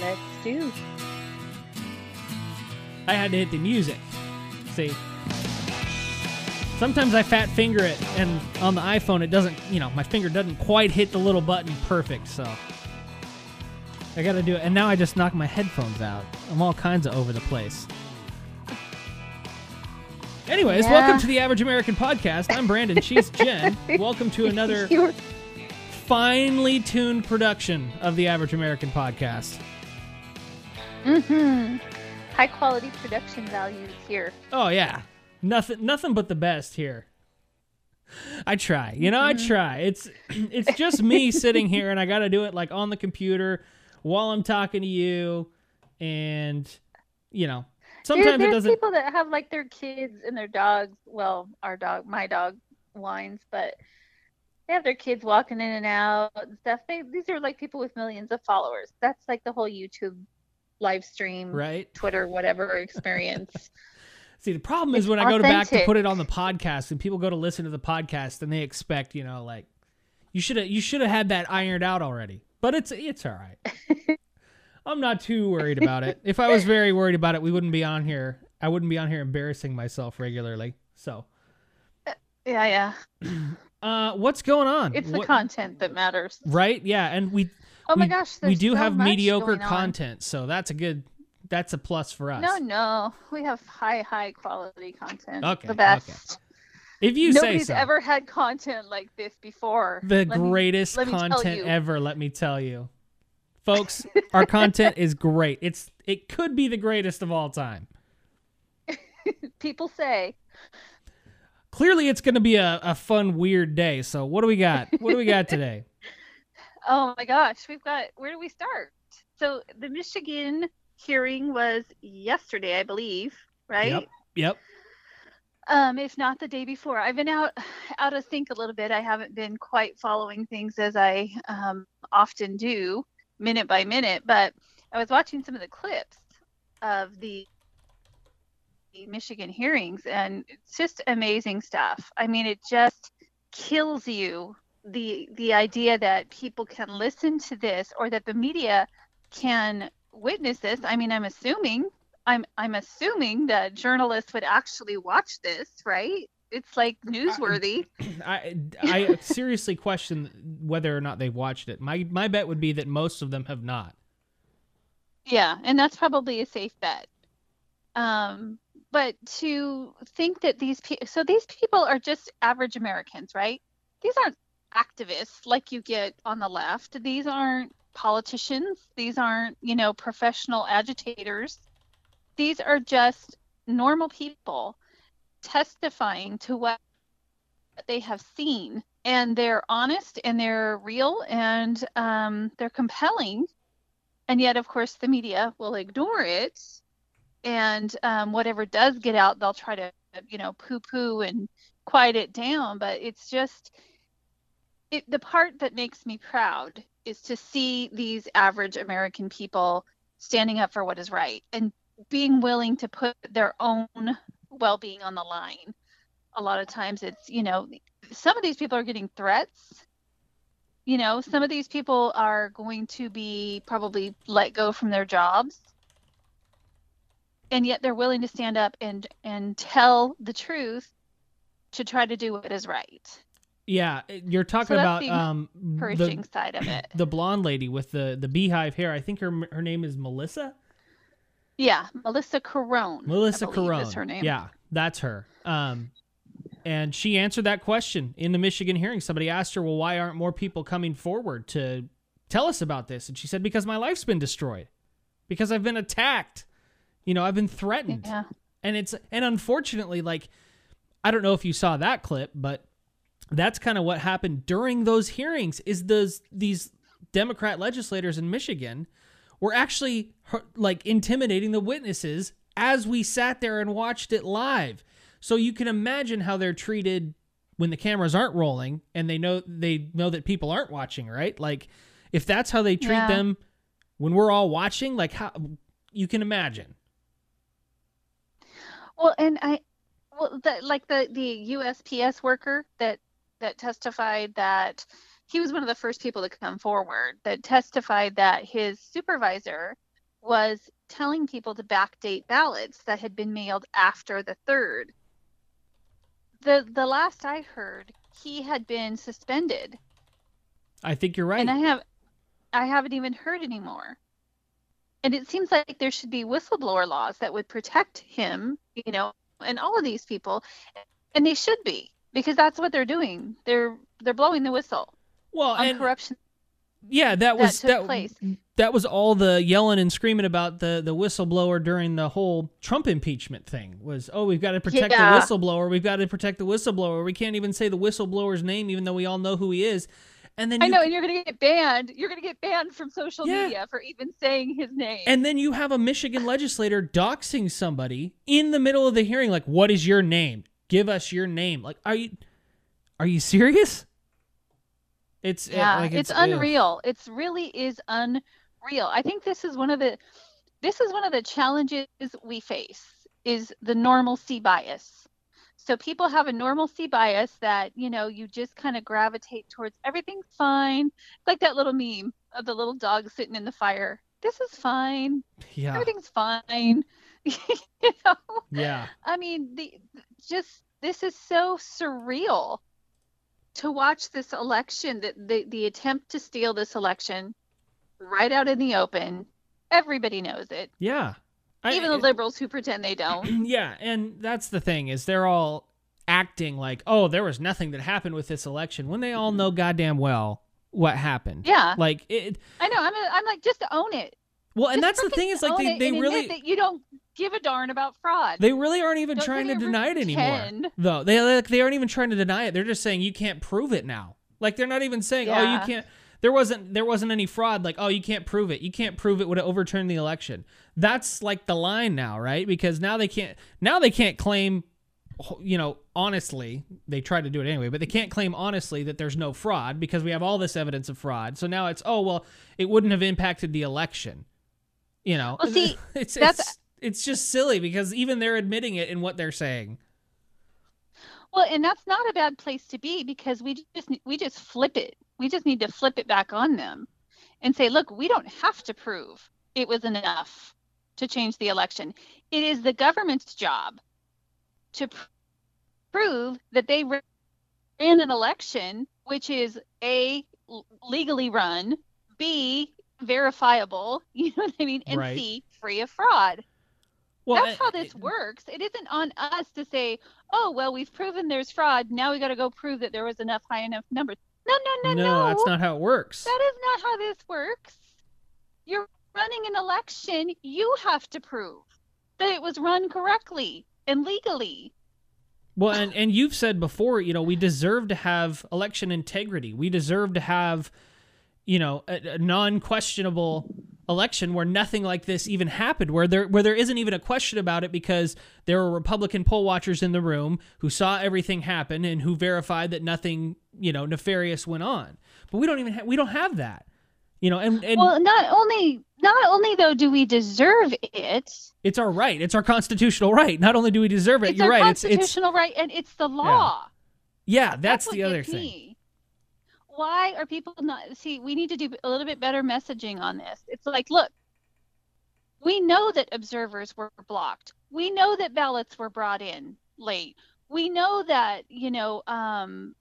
Let's do. I had to hit the music. See? Sometimes I fat finger it, and on the iPhone, it doesn't, you know, my finger doesn't quite hit the little button perfect, so. I gotta do it. And now I just knocked my headphones out. I'm all kinds of over the place. Anyways, Yeah. welcome to the Average American Podcast. I'm Brandon. She's Jen. welcome to another finely tuned production of the Average American Podcast. Mhm. High quality production values here. Oh yeah, nothing, nothing but the best here. I try, you know, I try. It's it's just me sitting here, and I got to do it like on the computer while I'm talking to you, and you know, sometimes it there's doesn't. people that have like their kids and their dogs. Well, our dog, my dog, whines, but they have their kids walking in and out and stuff. They these are like people with millions of followers. That's like the whole YouTube live stream, Right. Twitter, whatever experience. See, the problem is It's when I go to back to put it on the podcast, and people go to listen to the podcast, and they expect, you know, like you should have you should have had that ironed out already. But it's it's all right. I'm not too worried about it. If I was very worried about it, we wouldn't be on here. I wouldn't be on here embarrassing myself regularly. So, yeah, yeah. uh, what's going on? It's the What- content that matters. right? Yeah, and we Oh my we- gosh, we do so have mediocre content, so that's a good that's a plus for us. No, no, we have high, high quality content. Okay, the okay. best. if you say Nobody's so. ever had content like this before. the Let greatest me content ever let me tell you folks our content is great it's it could be the greatest of all time People say, clearly it's going to be a, a fun weird day so what do we got what do we got today "Oh my gosh, we've got. Where do we start?" So the Michigan hearing was yesterday, I believe, right? yep yep Um, if not the day before. I've been out out of sync a little bit. I haven't been quite following things as I um, often do, minute by minute. But I was watching some of the clips of the Michigan hearings, and it's just amazing stuff. I mean, it just kills you the the idea that people can listen to this or that the media can witness this. I mean, I'm assuming I'm I'm assuming that journalists would actually watch this, right? It's like newsworthy. I, I seriously question whether or not they've watched it my my bet would be that most of them have not Yeah, and that's probably a safe bet. Um, but to think that these people, so these people are just average Americans, right? These aren't activists like you get on the left. These aren't politicians. These aren't, you know, professional agitators. These are just normal people testifying to what they have seen. And they're honest and they're real and um, they're compelling and yet of course the media will ignore it and um, whatever does get out they'll try to you know poo poo and quiet it down but it's just it, the part that makes me proud is to see these average american people standing up for what is right and being willing to put their own well-being on the line. A lot of times it's you know some of these people are getting threats. You know some of these people are going to be probably let go from their jobs. And yet they're willing to stand up and and tell the truth to try to do what is right yeah you're talking So about the um encouraging the, side of it the blonde lady with the the beehive hair i think her her name is melissa yeah melissa Carone, Melissa Carone. is her name Yeah, that's her. Um, and she answered that question in the Michigan hearing. Somebody asked her, "Well, why aren't more people coming forward to tell us about this?" And she said, "Because my life's been destroyed. Because I've been attacked. You know, I've been threatened. yeah And it's and unfortunately, like I don't know if you saw that clip, but that's kind of what happened during those hearings. Is those these Democrat legislators in Michigan were actually like intimidating the witnesses as we sat there and watched it live. So you can imagine how they're treated when the cameras aren't rolling and they know they know that people aren't watching, right? Like if that's how they treat Yeah. them when we're all watching, like how you can imagine. Well, and I, well, the, like the the USPS worker that that testified that he was one of the first people to come forward that testified that his supervisor was telling people to backdate ballots that had been mailed after the 3rd. The the last I heard, he had been suspended. I think you're right. And I have I haven't even heard anymore. And it seems like there should be whistleblower laws that would protect him, you know, and all of these people. And they should be because that's what they're doing. They're they're blowing the whistle well, on and corruption yeah, that that was took that place. that was all the yelling and screaming about the the whistleblower during the whole Trump impeachment thing was oh we've got to protect Yeah. the whistleblower we've got to protect the whistleblower we can't even say the whistleblower's name even though we all know who he is and then I you, know, and you're gonna get banned. You're gonna get banned from social Yeah. media for even saying his name. and then you have a Michigan legislator doxing somebody in the middle of the hearing like what is your name give us your name like are you are you serious it's yeah, like it's, ugh. unreal. It's really is unreal. I think this is one of the this is one of the challenges we face is the normalcy bias. So people have a normalcy bias that, you know, you just kind of gravitate towards everything's fine. Like that little meme of the little dog sitting in the fire. This is fine. yeah Everything's fine. you know? yeah I mean, the just this is so surreal to watch this election, that the the attempt to steal this election right out in the open. Everybody knows it, yeah I- even the liberals who pretend they don't. yeah, and that's the thing is they're all acting like, oh, there was nothing that happened with this election when they all know goddamn well what happened. Yeah, Like it. I know. I'm I'm like just own it. Well, and that's the thing is like they, they really that you don't give a darn about fraud. they really aren't even Don't trying to deny it anymore. pretend. Though they like they aren't even trying to deny it. They're just saying you can't prove it now. Like they're not even saying, oh, you can't. There wasn't there wasn't any fraud. Like oh, you can't prove it. You can't prove it would have overturned the election. That's like the line now, right? Because now they can't now they can't claim you know, honestly, they try to do it anyway, but they can't claim honestly that there's no fraud because we have all this evidence of fraud. So now it's, oh, well, it wouldn't have impacted the election. You know, Well, see, it's, that's- it's, it's just silly because even they're admitting it in what they're saying. Well, and that's not a bad place to be because we just we just flip it. We just need to flip it back on them and say, look, we don't have to prove it was enough to change the election. It is the government's job to pr- prove that they ran an election which is a legally run, b verifiable, you know what I mean, and Right. c free of fraud. Well, That's I- how eh, this eh, works. It isn't on us to say, "Oh, well, we've proven there's fraud. Now we got to go prove that there was enough high enough numbers." No, No, no, no, no. that's not how it works. That is not how this works. You're running an election. You have to prove that it was run correctly and legally. Well, and, and you've said before, you know, we deserve to have election integrity. We deserve to have, you know, a, a non-questionable election where nothing like this even happened, where there where there isn't even a question about it because there were Republican poll watchers in the room who saw everything happen and who verified that nothing, you know, nefarious went on. But we don't even ha- we don't have that. You know, and, and Well, not only not only though do we deserve it, it's our right. It's our constitutional right. Not only do we deserve it, it's you're our right. It's it's constitutional right, and it's the law. yeah, that's, what the other thing. me. Why are people not see? We need to do a little bit better messaging on this. It's like, look, we know that observers were blocked. We know that ballots were brought in late. We know that you know um,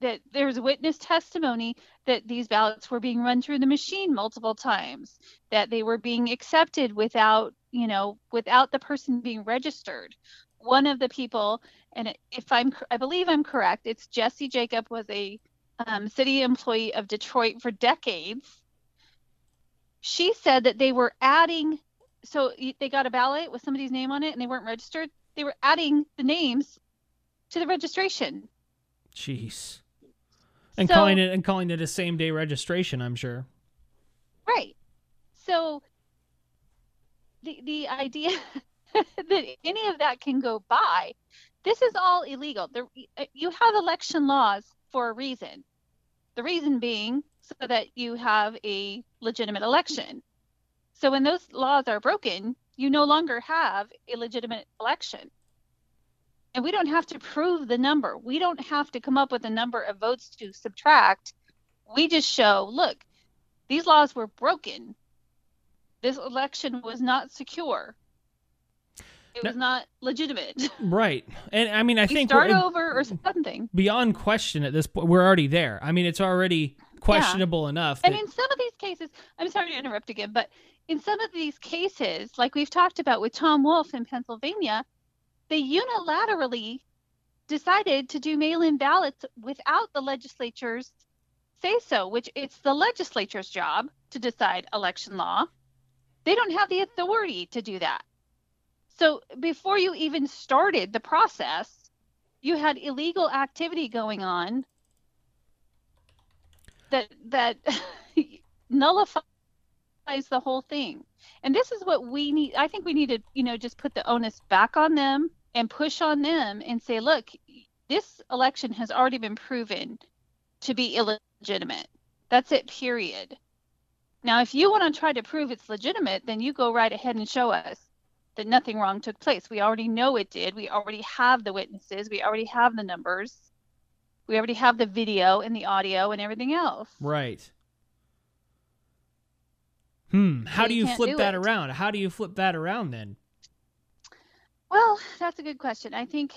that there's witness testimony that these ballots were being run through the machine multiple times. That they were being accepted without you know without the person being registered. One of the people and if I'm, I believe I'm correct, it's Jessy Jacob was a um, city employee of Detroit for decades. She said that they were adding, so they got a ballot with somebody's name on it and they weren't registered. They were adding the names to the registration. Jeez. And So- calling it and calling it a same day registration, I'm sure. Right. So the the idea that any of that can go by, this is all illegal. The, you have election laws for a reason. The reason being so that you have a legitimate election. So when those laws are broken, you no longer have a legitimate election. And we don't have to prove the number. We don't have to come up with a number of votes to subtract. We just show, look, these laws were broken this election was not secure. It No- was not legitimate. Right. And I mean, I We think start over or something. beyond question at this point. We're already there. I mean, it's already questionable enough. And in some of these cases, I'm sorry to interrupt again, but in some of these cases, like we've talked about with Tom Wolf in Pennsylvania, they unilaterally decided to do mail in ballots without the legislature's say so, which it's the legislature's job to decide election law. They don't have the authority to do that. So before you even started the process, you had illegal activity going on that that nullifies the whole thing. And this is what we need. I think we need to, you know, just put the onus back on them and push on them and say, look, this election has already been proven to be illegitimate. That's it, period. Now, if you want to try to prove it's legitimate, then you go right ahead and show us that nothing wrong took place. We already know it did. We already have the witnesses. We already have the numbers. We already have the video and the audio and everything else. right. Hmm. How So do you you flip do that it. around? How do you flip that around then? Well, that's a good question. I think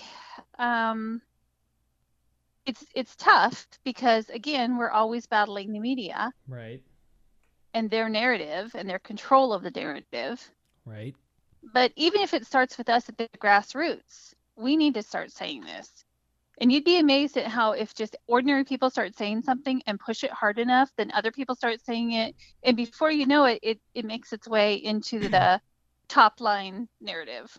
um, it's it's tough because again, we're always battling the media Right. and their narrative and their control of the narrative. Right. But even if it starts with us at the grassroots, we need to start saying this. And you'd be amazed at how if just ordinary people start saying something and push it hard enough, then other people start saying it, and before you know it, it, it makes its way into the top line narrative.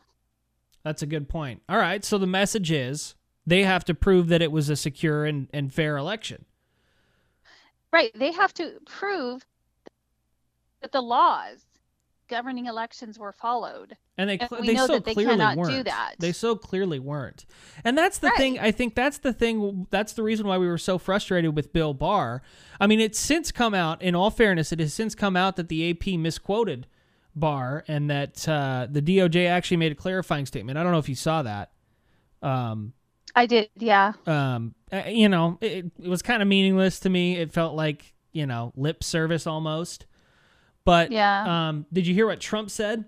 That's a good point. All right. So the message is they have to prove that it was a secure and, and fair election. Right. They have to prove that the laws governing elections were followed. And they And cl- we they so they clearly cannot do weren't. that. They so clearly weren't. And that's the thing. I think that's the thing. That's the reason why we were so frustrated with Bill Barr. I mean, it's since come out. In all fairness, it has since come out that the AP misquoted Barr and that uh, the DOJ actually made a clarifying statement. I don't know if you saw that. Um, I did, yeah. um, uh, you know, it, it was kind of meaningless to me. It felt like you know lip service almost. But Yeah. um, did you hear what Trump said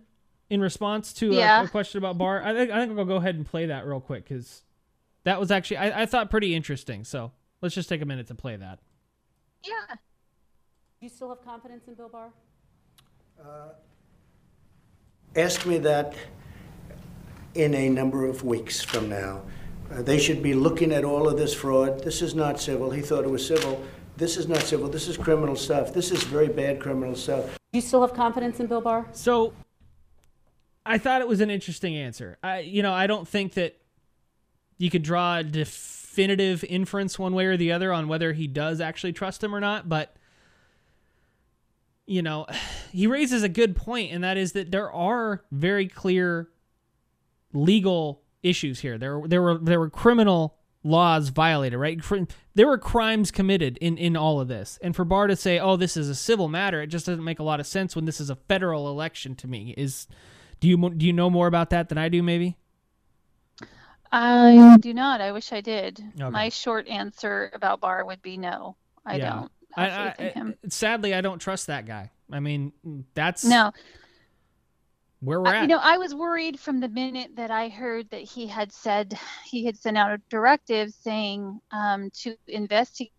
in response to a, Yeah. a question about Barr? I think I think I'll go ahead and play that real quick because that was actually I, I thought pretty interesting. So let's just take a minute to play that. Yeah. Do you still have confidence in Bill Barr? Ask me that in a number of weeks from now. Uh, They should be looking at all of this fraud. This is not civil. He thought it was civil. This is not civil. This is criminal stuff. This is very bad criminal stuff. Do you still have confidence in Bill Barr? So I thought it was an interesting answer. I you know I don't think that you could draw a definitive inference one way or the other on whether he does actually trust him or not, but you know, he raises a good point, and that is that there are very clear legal issues here. There, there were there were criminal laws violated, right? There were crimes committed in in all of this, and for Barr to say, "Oh, this is a civil matter," it just doesn't make a lot of sense when this is a federal election to me. Is do you do you know more about that than I do? Maybe. I do not. I wish I did. Okay. My short answer about Barr would be no. I Yeah. don't I, in I- sadly, I don't trust that guy. I mean, that's No, where we're at. you know, I was worried from the minute that I heard that he had said he had sent out a directive saying um, to investigate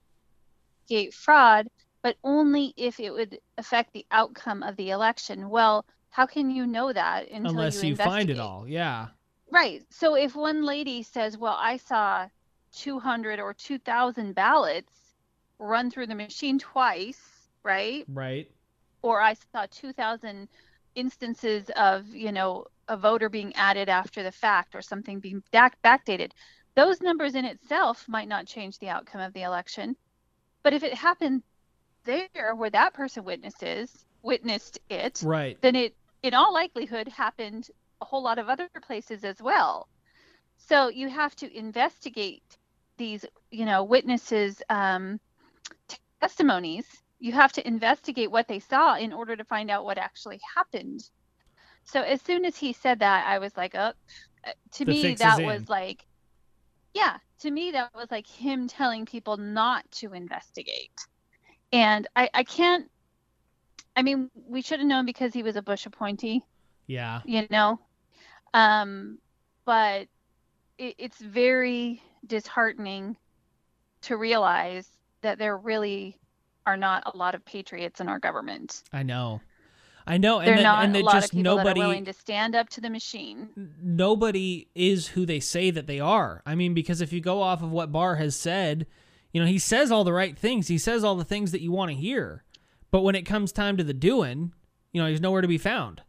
fraud, but only if it would affect the outcome of the election. Well, how can you know that until Unless you, you find it all, yeah. Right. So if one lady says, "Well, I saw 200 or 2,000 ballots run through the machine twice," right? Right. Or I saw 2,000 instances of, you know, a voter being added after the fact or something being back backdated. Those numbers in itself might not change the outcome of the election. But if it happened there where that person witnesses witnessed it, Right. then it in all likelihood happened a whole lot of other places as well. So you have to investigate these, you know, witnesses' um, testimonies. You have to investigate what they saw in order to find out what actually happened. So as soon as he said that, I was like, oh, uh, to The me that in. was like, yeah, to me that was like him telling people not to investigate. And I, I can't I mean, we should have known because he was a Bush appointee, Yeah. you know. Um, but it, it's very disheartening to realize that there really are not a lot of patriots in our government. I know. I know. And There are then, not and a lot just of people that are nobody willing to stand up to the machine. nobody is who they say that they are. I mean, because if you go off of what Barr has said, you know, he says all the right things. He says all the things that you want to hear. But when it comes time to the doing, you know, he's nowhere to be found.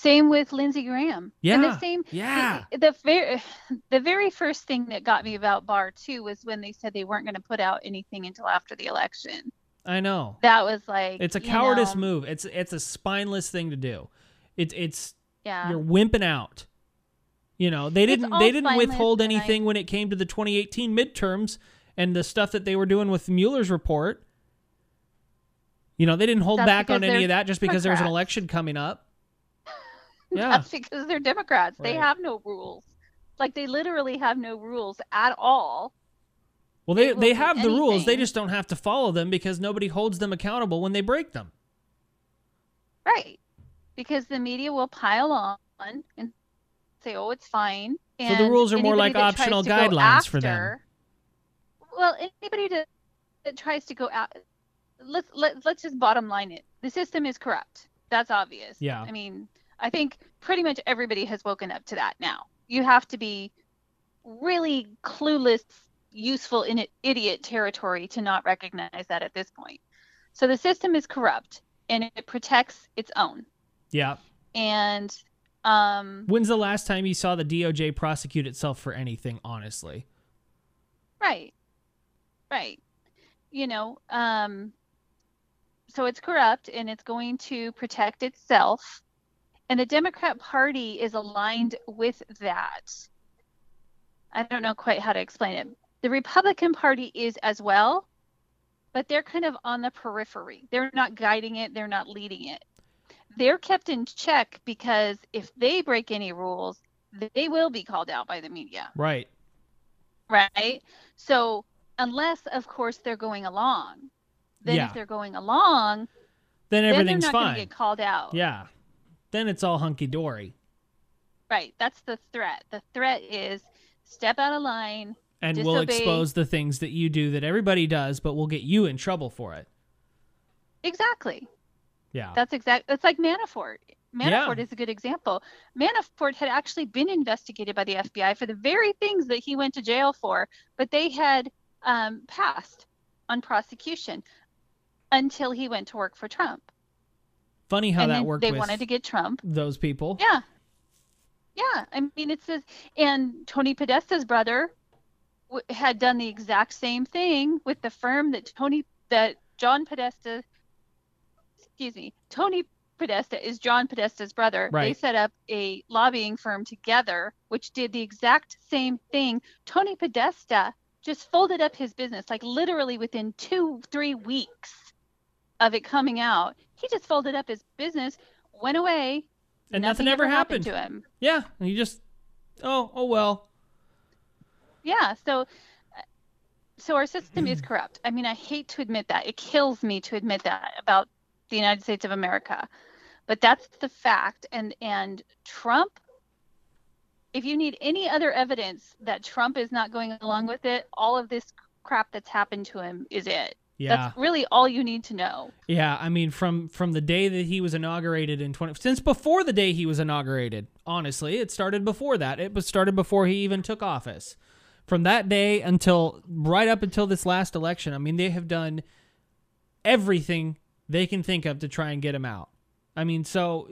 Same with Lindsey Graham. And Yeah, the same. yeah. The, the very, the very first thing that got me about Barr too was when they said they weren't going to put out anything until after the election. I know. That was like It's a cowardice know, move. It's it's a spineless thing to do. It's it's Yeah. you're wimping out. You know, they didn't they didn't withhold and I- anything when it came to the 2018 midterms and the stuff that they were doing with Mueller's report. You know, they didn't hold That's back on any of that just because there was an election coming up. Yeah. That's because they're Democrats. They have no rules. Like they literally have no rules at all. Well, they they have the rules. They just don't have to follow them because nobody holds them accountable when they break them. Right. Because the media will pile on and say, "Oh, it's fine." So the rules are more like optional guidelines for them. Well, anybody that, that tries to go out, let's let, let's just bottom line it. The system is corrupt. That's obvious. Yeah. I mean, I think pretty much everybody has woken up to that now. You have to be really clueless, useful in idiot territory to not recognize that at this point. So the system is corrupt and it protects its own. Yeah. And um, When's the last time you saw the DOJ prosecute itself for anything, honestly? Right. Right. You know, um, so it's corrupt and it's going to protect itself. And the Democrat Party is aligned with that. I don't know quite how to explain it. The Republican Party is as well, but they're kind of on the periphery. They're not guiding it, they're not leading it. They're kept in check because if they break any rules, they will be called out by the media Right. right? So unless, of course, they're going along, then Yeah. if they're going along, Then everything's then they're not going fine. to get called out. Yeah. Then it's all hunky dory. Right. That's the threat. The threat is step out of line. And we'll expose the things that you do that everybody does, but we'll get you in trouble for it. Exactly. Yeah. That's exact. It's like Manafort. Manafort Yeah. is a good example. Manafort had actually been investigated by the FBI for the very things that he went to jail for, but they had um, passed on prosecution until he went to work for Trump. Funny how and that worked they wanted to get Trump. those people. Yeah. Yeah. I mean, it's this, and Tony Podesta's brother w- had done the exact same thing with the firm that Tony, that John Podesta, excuse me, Tony Podesta is John Podesta's brother. Right. They set up a lobbying firm together, which did the exact same thing. Tony Podesta just folded up his business, like literally within two, three weeks of it coming out. He just folded up his business, went away, And nothing ever happened. to him. Yeah. And you just, oh, oh well. Yeah, so so our system is corrupt. I mean, I hate to admit that. It kills me to admit that about the United States of America. But that's the fact and and Trump if you need any other evidence that Trump is not going along with it, all of this crap that's happened to him is it. Yeah. That's really all you need to know. Yeah, I mean, from from the day that he was inaugurated in twenty, since before the day he was inaugurated. Honestly, it started before that. It was started before he even took office. From that day until right up until this last election, I mean, they have done everything they can think of to try and get him out. I mean, so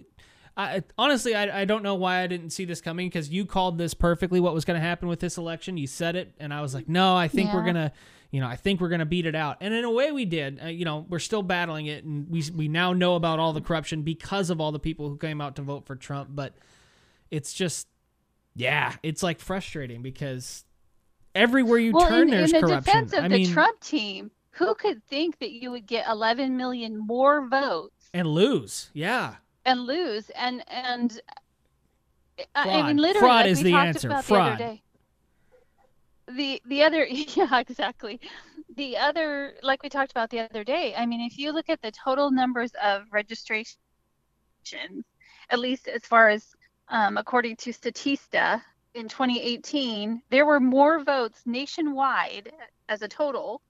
I honestly, I, I don't know why I didn't see this coming because you called this perfectly what was going to happen with this election. You said it, and I was like, no, I think we're gonna, you know, I think we're gonna beat it out. And in a way, we did. Uh, you know, we're still battling it, and we we now know about all the corruption because of all the people who came out to vote for Trump. But it's just, yeah, it's like frustrating because everywhere you well, turn, in, there's in the corruption. defense of I the mean, Trump team, who could think that you would get 11 million more votes and lose, yeah. And lose and and I- I mean literally Fraud like is we the answer. about Fraud. the other day. The the other yeah exactly. the other, like we talked about the other day, I mean, if you look at the total numbers of registrations, at least as far as um, according to Statista in 2018, there were more votes nationwide as a total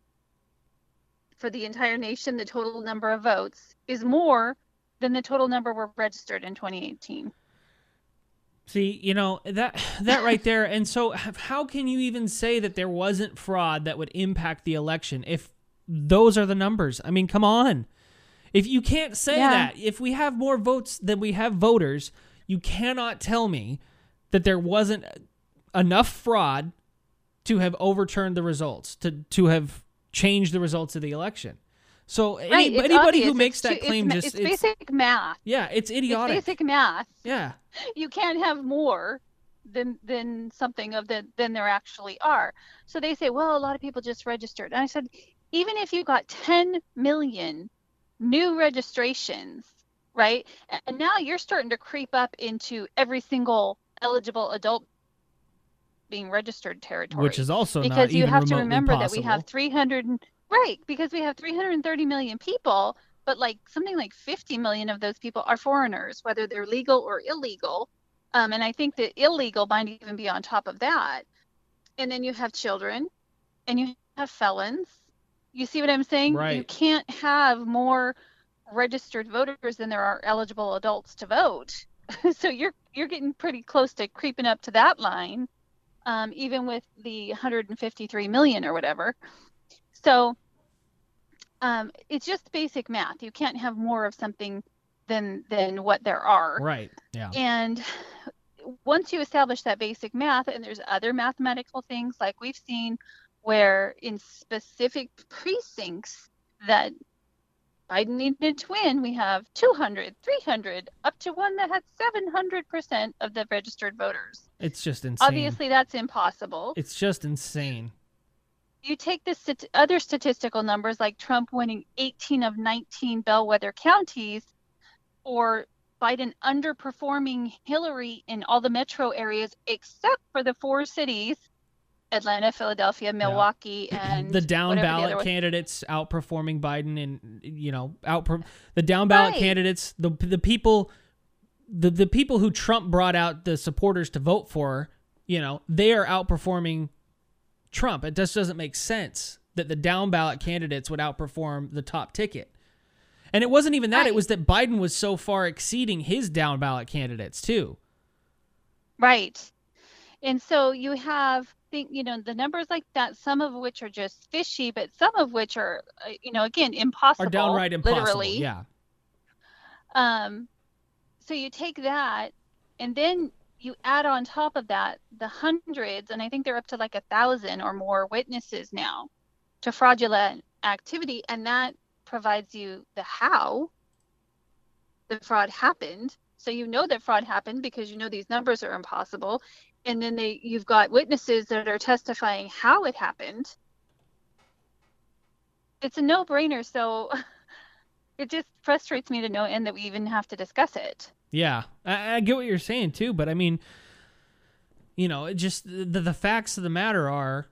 for the entire nation. The total number of votes is more than the total number were registered in 2018. See, you know that that right there, and so how can you even say that there wasn't fraud that would impact the election if those are the numbers? I mean, come on. If you can't say Yeah. that, if we have more votes than we have voters, you cannot tell me that there wasn't enough fraud to have overturned the results, to to have changed the results of the election. So any, Right, it's anybody who makes It's that claim it's, just it's basic math. yeah, it's idiotic. It's basic math. yeah. you can't have more than than something of the than there actually are. So they say, well, a lot of people just registered. And I said, even if you got 10 million new registrations, right? And now you're starting to creep up into every single eligible adult being registered territory. Which is also not because you have to remember that we have 300 and- right because we have 330 million people but like something like 50 million of those people are foreigners whether they're legal or illegal. Um, and i think that illegal might even be on top of that. And then you have children and you have felons. You see what i'm saying? You can't have more registered voters than there are eligible adults to vote. So you're you're getting pretty close to creeping up to that line um, even with the 153 million or whatever. So um, it's just basic math. You can't have more of something than than what there are. Right. Yeah. And once you establish that basic math, and there's other mathematical things like we've seen where in specific precincts that Biden needed to win, we have 200, 300, up to one that had 700% of the registered voters. It's just insane. Obviously, that's impossible. It's just insane. You take the stat- other statistical numbers like Trump winning 18 of 19 bellwether counties or Biden underperforming Hillary in all the metro areas except for the four cities Atlanta, Philadelphia, Milwaukee, and the down whatever the ballot candidates outperforming Biden and you know out the down ballot Right. candidates the the people the the people who Trump brought out the supporters to vote for you know they are outperforming Trump. It just doesn't make sense that the down ballot candidates would outperform the top ticket. And it wasn't even that. It was that Biden was so far exceeding his down ballot candidates too. Right. And so you have think you know the numbers like that some of which are just fishy but some of which are uh, you know again impossible are downright impossible literally. yeah. Um, so you take that, and then you add on top of that the hundreds, and I think they're up to like a thousand or more witnesses now to fraudulent activity, and that provides you the how the fraud happened. So you know that fraud happened because you know these numbers are impossible, and then they you've got witnesses that are testifying how it happened. It's a no-brainer. So it just frustrates me to no end that we even have to discuss it. Yeah, I, I get what you're saying too, but I mean, you know, it just the the facts of the matter are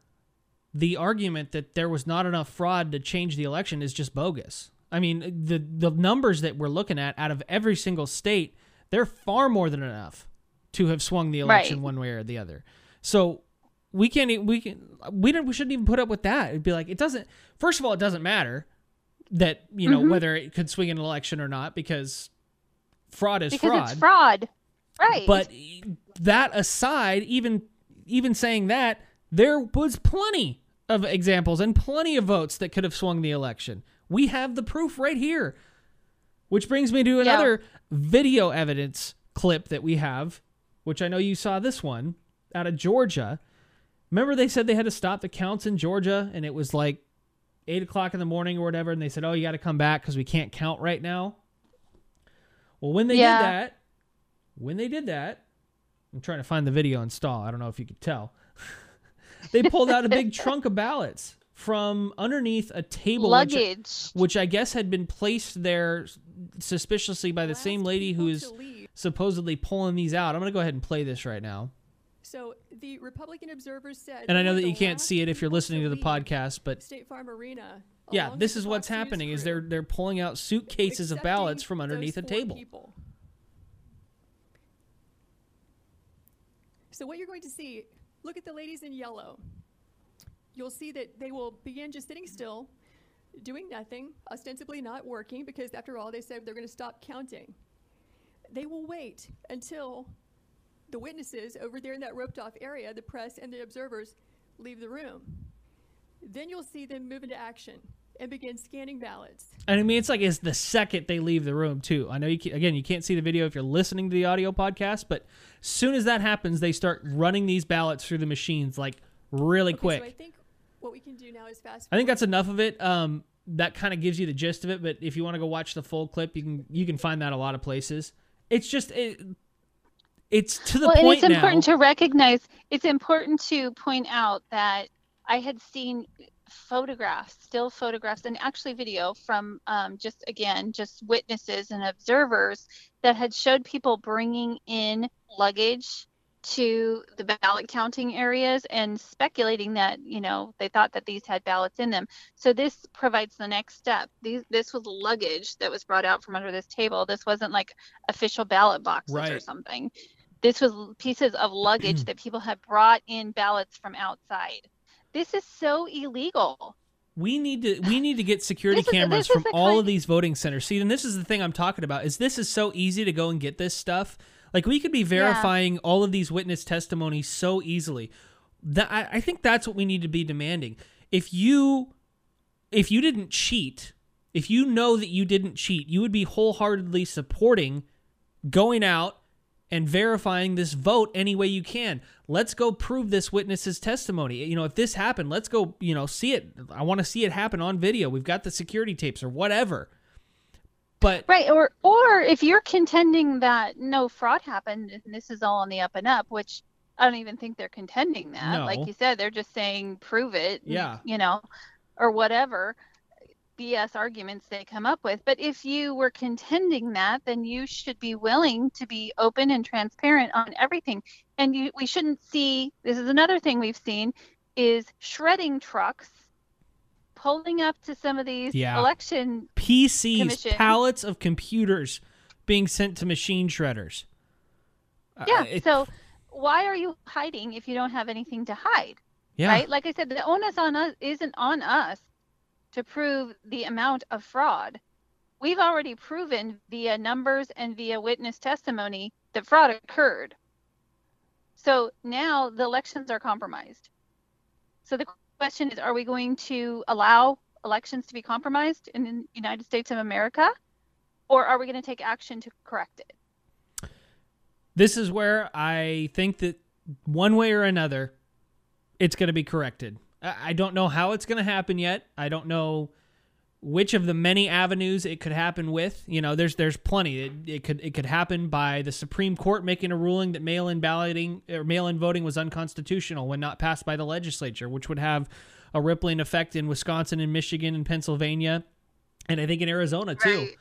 the argument that there was not enough fraud to change the election is just bogus. I mean, the the numbers that we're looking at out of every single state, they're far more than enough to have swung the election Right. one way or the other. So we can't we can we don't we shouldn't even put up with that. It'd be like it doesn't. First of all, it doesn't matter that you know Mhm. whether it could swing an election or not because fraud is because fraud. it's fraud. Right. But that aside, even even saying that, there was plenty of examples and plenty of votes that could have swung the election. We have the proof right here. Which brings me to another video evidence clip that we have, which I know you saw this one out of Georgia. Remember they said they had to stop the counts in Georgia and it was like eight o'clock in the morning or whatever, and they said, Oh, you got to come back because we can't count right now. Well, when they Yeah. did that, when they did that, I'm trying to find the video install. I don't know if you could tell. they pulled out a big trunk of ballots from underneath a table, which, luggage. which I guess had been placed there suspiciously by the same lady who is supposedly pulling these out. I'm going to go ahead and play this right now. So the Republican observers said. And I know that you can't see it if you're listening to the podcast, but State Farm Arena. Yeah, this is what's happening is they're they're pulling out suitcases of ballots from underneath a table. people. So what you're going to see, look at the ladies in yellow. You'll see that they will begin just sitting still, doing nothing, ostensibly not working, because after all, they said they're going to stop counting. They will wait until the witnesses over there in that roped off area, the press and the observers, leave the room. Then you'll see them move into action and begin scanning ballots. And I mean, it's like it's the second they leave the room too. I know you can, again you can't see the video if you're listening to the audio podcast, but as soon as that happens, they start running these ballots through the machines like really Okay, quick. So I think what we can do now is fast. I think that's enough of it. Um, that kind of gives you the gist of it. But if you want to go watch the full clip, you can you can find that a lot of places. It's just it, it's to the well, and point it's important now. to recognize. It's important to point out that I had seen photographs, still photographs, and actually video from um, just again just witnesses and observers that had showed people bringing in luggage to the ballot counting areas and speculating that you know they thought that these had ballots in them. So this provides the next step. These this was luggage that was brought out from under this table. This wasn't like official ballot boxes or something. This was pieces of luggage that people had brought in ballots from outside this is so illegal We need to we need to get security is- cameras from all of these voting centers. See, and this is the thing I'm talking about. Is this is so easy to go and get this stuff. Like we could be verifying all of these witness testimonies so easily. That I, I think that's what we need to be demanding. If you if you didn't cheat, if you know that you didn't cheat, you would be wholeheartedly supporting going out and verifying this vote any way you can. Let's go prove this witness's testimony. You know, if this happened, let's go, you know, see it. I want to see it happen on video. We've got the security tapes or whatever. But Right, or or if you're contending that no fraud happened and this is all on the up and up, which I don't even think they're contending that. No. Like you said, they're just saying prove it. Yeah. You know, or whatever BS arguments they come up with. But if you were contending that, then you should be willing to be open and transparent on everything. And you we shouldn't see this is another thing we've seen is shredding trucks pulling up to some of these Yeah. election PCs, Commission. pallets of computers being sent to machine shredders. Uh, Yeah. it- so why are you hiding if you don't have anything to hide? yeah. Right? Like I said, the onus on us isn't on us to prove the amount of fraud. We've already proven via numbers and via witness testimony that fraud occurred. So now the elections are compromised. So the question is are we going to allow elections to be compromised in the United States of America? Or are we going to take action to correct it? this is where I think that one way or another, it's going to be corrected. I don't know how it's going to happen yet. I don't know which of the many avenues it could happen with. You know, there's there's plenty. It, it could it could happen by the Supreme Court making a ruling that mail-in balloting or mail-in voting was unconstitutional when not passed by the legislature, which would have a rippling effect in Wisconsin and Michigan and Pennsylvania, and I think in Arizona too. Right.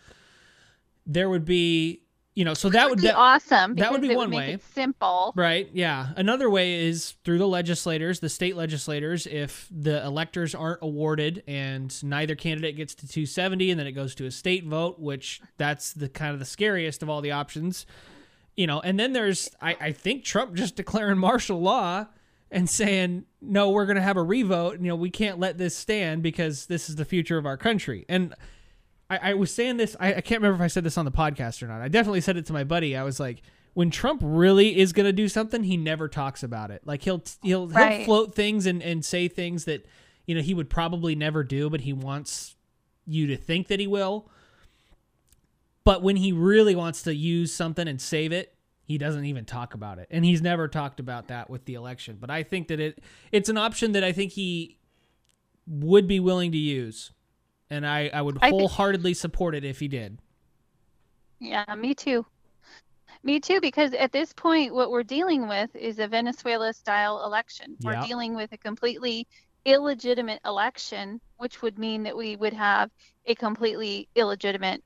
There would be, you know, so that would be that, awesome. that would be it one make way. It simple. Right. Yeah. Another way is through the legislators, the state legislators. If the electors aren't awarded and neither candidate gets to 270, and then it goes to a state vote, which that's the kind of the scariest of all the options. You know, and then there's I, I think Trump just declaring martial law and saying no, we're going to have a revote. You know, we can't let this stand because this is the future of our country. And I, I was saying this. I, I can't remember if I said this on the podcast or not. I definitely said it to my buddy. I was like, when Trump really is going to do something, he never talks about it. Like he'll he'll he'll float things and and say things that you know he would probably never do, but he wants you to think that he will. But when he really wants to use something and save it, he doesn't even talk about it. And he's never talked about that with the election. But I think that it it's an option that I think he would be willing to use. And I, I would I wholeheartedly support it if he did. Yeah, me too. Me too, because at this point, what we're dealing with is a Venezuela style election. Yeah. We're dealing with a completely illegitimate election, which would mean that we would have a completely illegitimate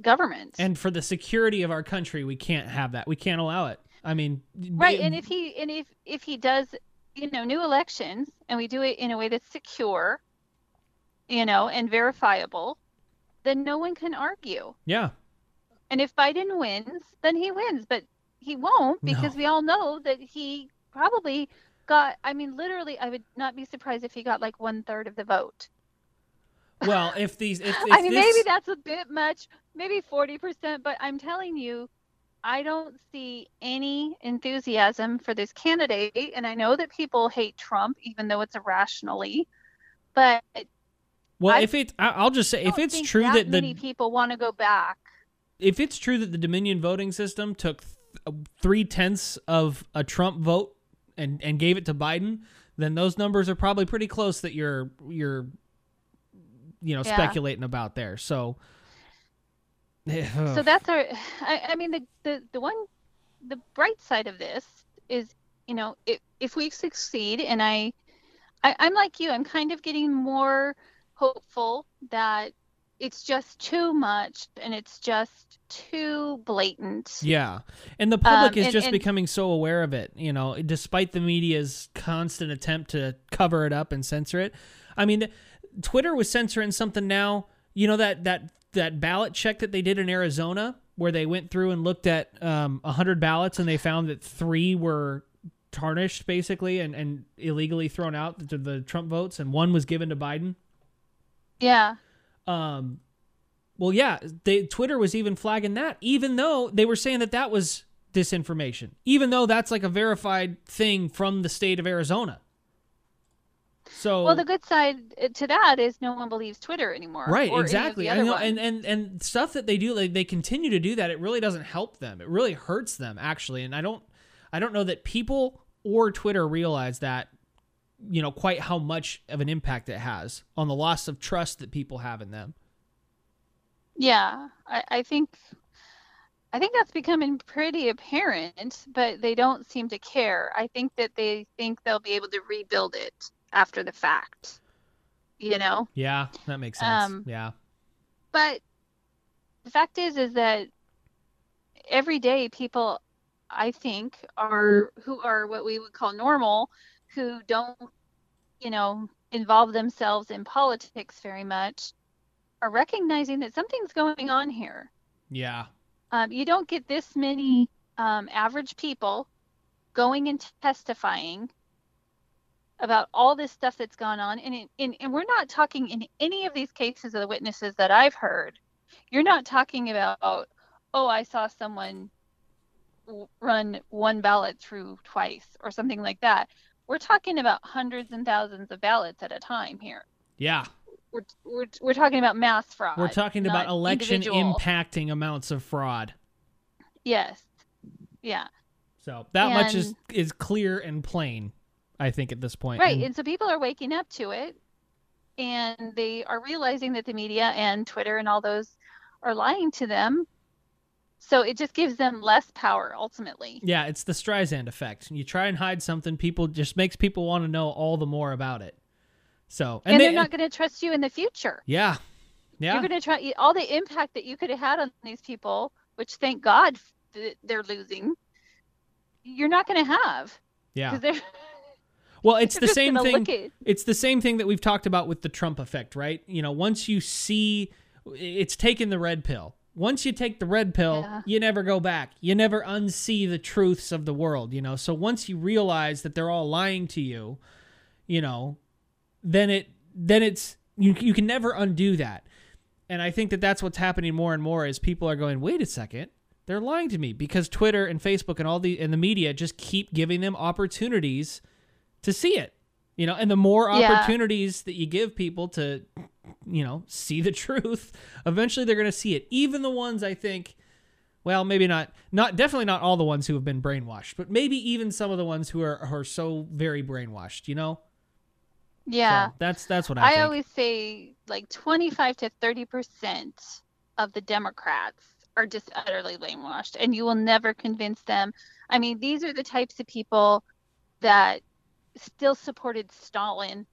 government. And for the security of our country, we can't have that. We can't allow it. I mean, Right, it- and if he and if if he does, you know, new elections and we do it in a way that's secure, you know, and verifiable, then no one can argue. yeah, And if Biden wins, then he wins, but he won't because No. we all know that he probably got I mean literally I would not be surprised if he got like one third of the vote. well, if these, if, if I mean this, maybe that's a bit much, maybe 40%, but I'm telling you I don't see any enthusiasm for this candidate and I know that people hate Trump even though it's irrationally, but well, I if it, I'll just say, if it's true that that many the, people want to go back. if it's true that the Dominion voting system took th- uh, three tenths of a Trump vote and and gave it to Biden, then those numbers are probably pretty close that you're you're you know Yeah. speculating about there. So. so that's our I, I mean the, the the one the bright side of this is you know if, if we succeed and I, I i'm like you i'm kind of getting more hopeful that it's just too much and it's just too blatant Yeah. And the public Um, is and- just and- becoming so aware of it, you know, despite the media's constant attempt to cover it up and censor it. I mean, Twitter was censoring something now, you know that that that ballot check that they did in Arizona where they went through and looked at um 100 ballots and they found that 3 were tarnished basically and and illegally thrown out the, the Trump votes and one was given to Biden. Yeah Um, well, yeah, they Twitter was even flagging that, even though they were saying that that was disinformation, even though that's like a verified thing from the state of Arizona. So well the good side uh, to that is no one believes twitter anymore right, exactly, and, you know, and and and stuff that they do, like they continue to do that. It really doesn't help them. It really hurts them actually, and I don't, I don't know that people or Twitter realize that, you know, quite how much of an impact it has on the loss of trust that people have in them. Yeah, I, I think I think that's becoming pretty apparent, but they don't seem to care. I think that they think they'll be able to rebuild it after the fact. You know? Yeah, that makes sense. Um, yeah. But the fact is is that every day people I think are who are what we would call normal, who don't, you know, involve themselves in politics very much, are recognizing that something's going on here. Yeah. Um, you don't get this many um, average people going and testifying about all this stuff that's gone on. And, in, in, and we're not talking in any of these cases of the witnesses that I've heard. You're not talking about, oh, I saw someone run one ballot through twice or something like that. We're talking about hundreds and thousands of ballots at a time here. Yeah. We're, we're, we're talking about mass fraud. We're talking about election individual. impacting amounts of fraud. Yes. Yeah. So that much is is clear and plain, I think, at this point. Right. And- And so people are waking up to it and they are realizing that the media and Twitter and all those are lying to them. So it just gives them less power ultimately. yeah, it's the Streisand effect. You try and hide something, people just makes people want to know all the more about it. So And, they- they're not going to trust you in the future. Yeah. Yeah. You're going to try all the impact that you could have had on these people, which thank God they're losing. You're not going to have yeah. Well, it's the same thing. at- It's the same thing that we've talked about with the Trump effect, right? You know, once you see it's taking the red pill. Once you take the red pill, Yeah. you never go back. You never unsee the truths of the world, you know. So once you realize that they're all lying to you, you know, then it then it's you you can never undo that. And I think that that's what's happening more and more is people are going, "Wait a second. They're lying to me because Twitter and Facebook and all the and the media just keep giving them opportunities to see it. You know, and the more Yeah. opportunities that you give people to you know, see the truth, eventually they're going to see it. Even the ones I think well, maybe not not definitely not all the ones who have been brainwashed, but maybe even some of the ones who are, are so very brainwashed, you know? yeah. So that's that's what I, I think. always say like 25 to 30 percent of the Democrats are just utterly brainwashed, and you will never convince them. I mean, these are the types of people that still supported Stalin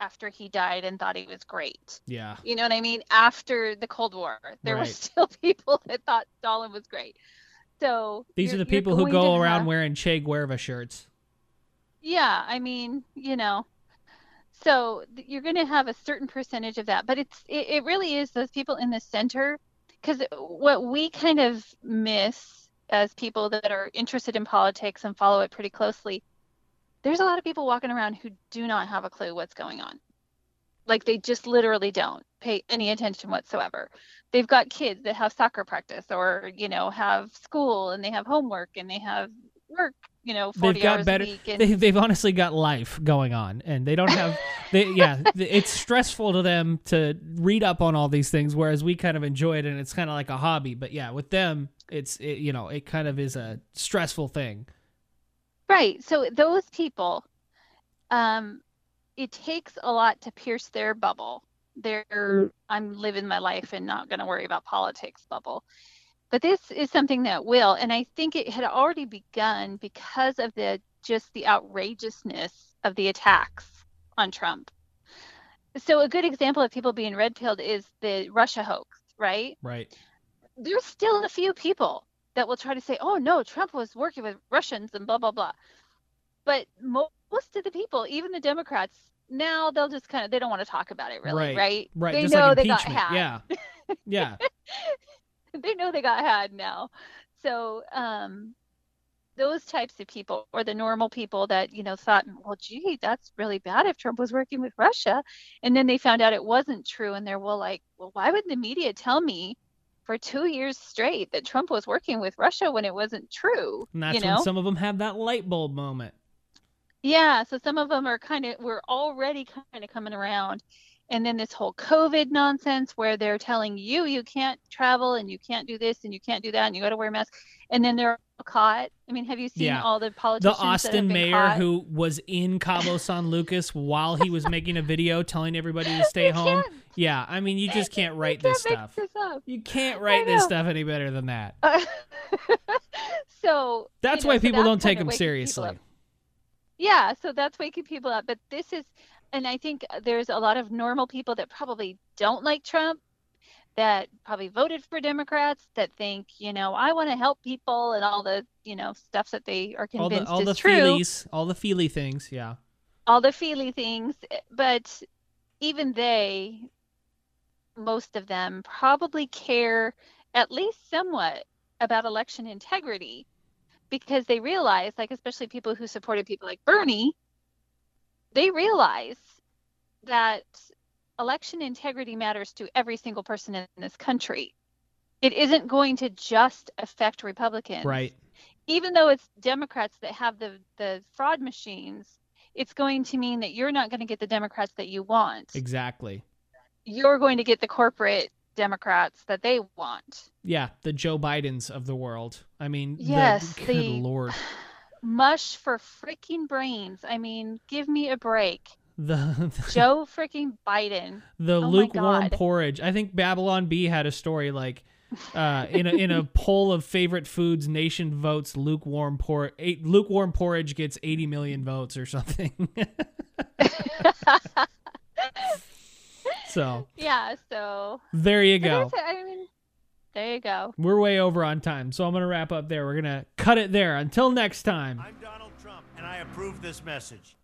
after he died and thought he was great. yeah. You know what I mean? After the Cold War, there were still people that thought Stalin was great. So These are the people who go around have- wearing Che Guevara shirts. Yeah, I mean, you know, so you're going to have a certain percentage of that, but it's it, it really is those people in the center, because what we kind of miss as people that are interested in politics and follow it pretty closely, there's a lot of people walking around who do not have a clue what's going on. Like they just literally don't pay any attention whatsoever. They've got kids that have soccer practice or, you know, have school and they have homework and they have work, you know, 40 They've got hours better. a week. And They, they've honestly got life going on, and they don't have. they, yeah, it's stressful to them to read up on all these things, whereas we kind of enjoy it, and it's kind of like a hobby. But yeah, with them, it's it, you know, it kind of is a stressful thing. Right. So those people, um, it takes a lot to pierce their bubble. Their I'm living my life and not going to worry about politics bubble. But this is something that will, and I think it had already begun because of the just the outrageousness of the attacks on Trump. So a good example of people being red pilled is the Russia hoax, right? Right. there's still a few people that will try to say, "Oh no, Trump was working with Russians and blah blah blah." But most of the people, even the Democrats, now they'll just kind of they don't want to talk about it really, Right. right? Right. They Just know like they got had. Yeah. Yeah. they know they got had now. So, um those types of people or the normal people that, you know, thought, well, gee, that's really bad if Trump was working with Russia. And then they found out it wasn't true. And they're, well, like, well, why would the media tell me for two years straight that Trump was working with Russia when it wasn't true? And that's you know? when some of them have that light bulb moment. Yeah, so some of them are kind of we're already kind of coming around. And then this whole COVID nonsense where they're telling you you can't travel and you can't do this and you can't do that and you got to wear a mask. And then they're caught. I mean, have you seen Yeah. all the The politicians that have Austin mayor caught? who was in Cabo San Lucas while he was making a video telling everybody to stay home. Yeah, I mean, you just can't write can't this stuff. this. You can't write this stuff any better than that. Uh, so That's you know, why so people that's don't take him seriously. Yeah, so that's waking people up. But this is, and I think there's a lot of normal people that probably don't like Trump, that probably voted for Democrats, that think, you know, I want to help people and all the, you know, stuff that they are All the convinced all is the true, feelies, all the feely things. Yeah. all the feely things. But even they, most of them, probably care at least somewhat about election integrity because they realize, like, especially people who supported people like Bernie, they realize that election integrity matters to every single person in this country. It isn't going to just affect Republicans. Right. Even though it's Democrats that have the, the fraud machines, it's going to mean that you're not going to get the Democrats that you want. Exactly. You're going to get the corporate Democrats that they want. Yeah, the Joe Bidens of the world. I mean, the- Yes, good the- lord. Mush for freaking brains. I mean, give me a break. The Joe freaking Biden. the Oh lukewarm porridge. I think Babylon Bee had a story like uh, in a in a poll of favorite foods, nation votes lukewarm por eight, lukewarm porridge gets 80 million votes or something. so Yeah, so there you go. that's it. I mean, there you go. We're way over on time, so I'm gonna wrap up there. We're gonna cut it there. Until next time. I'm Donald Trump, and I approve this message.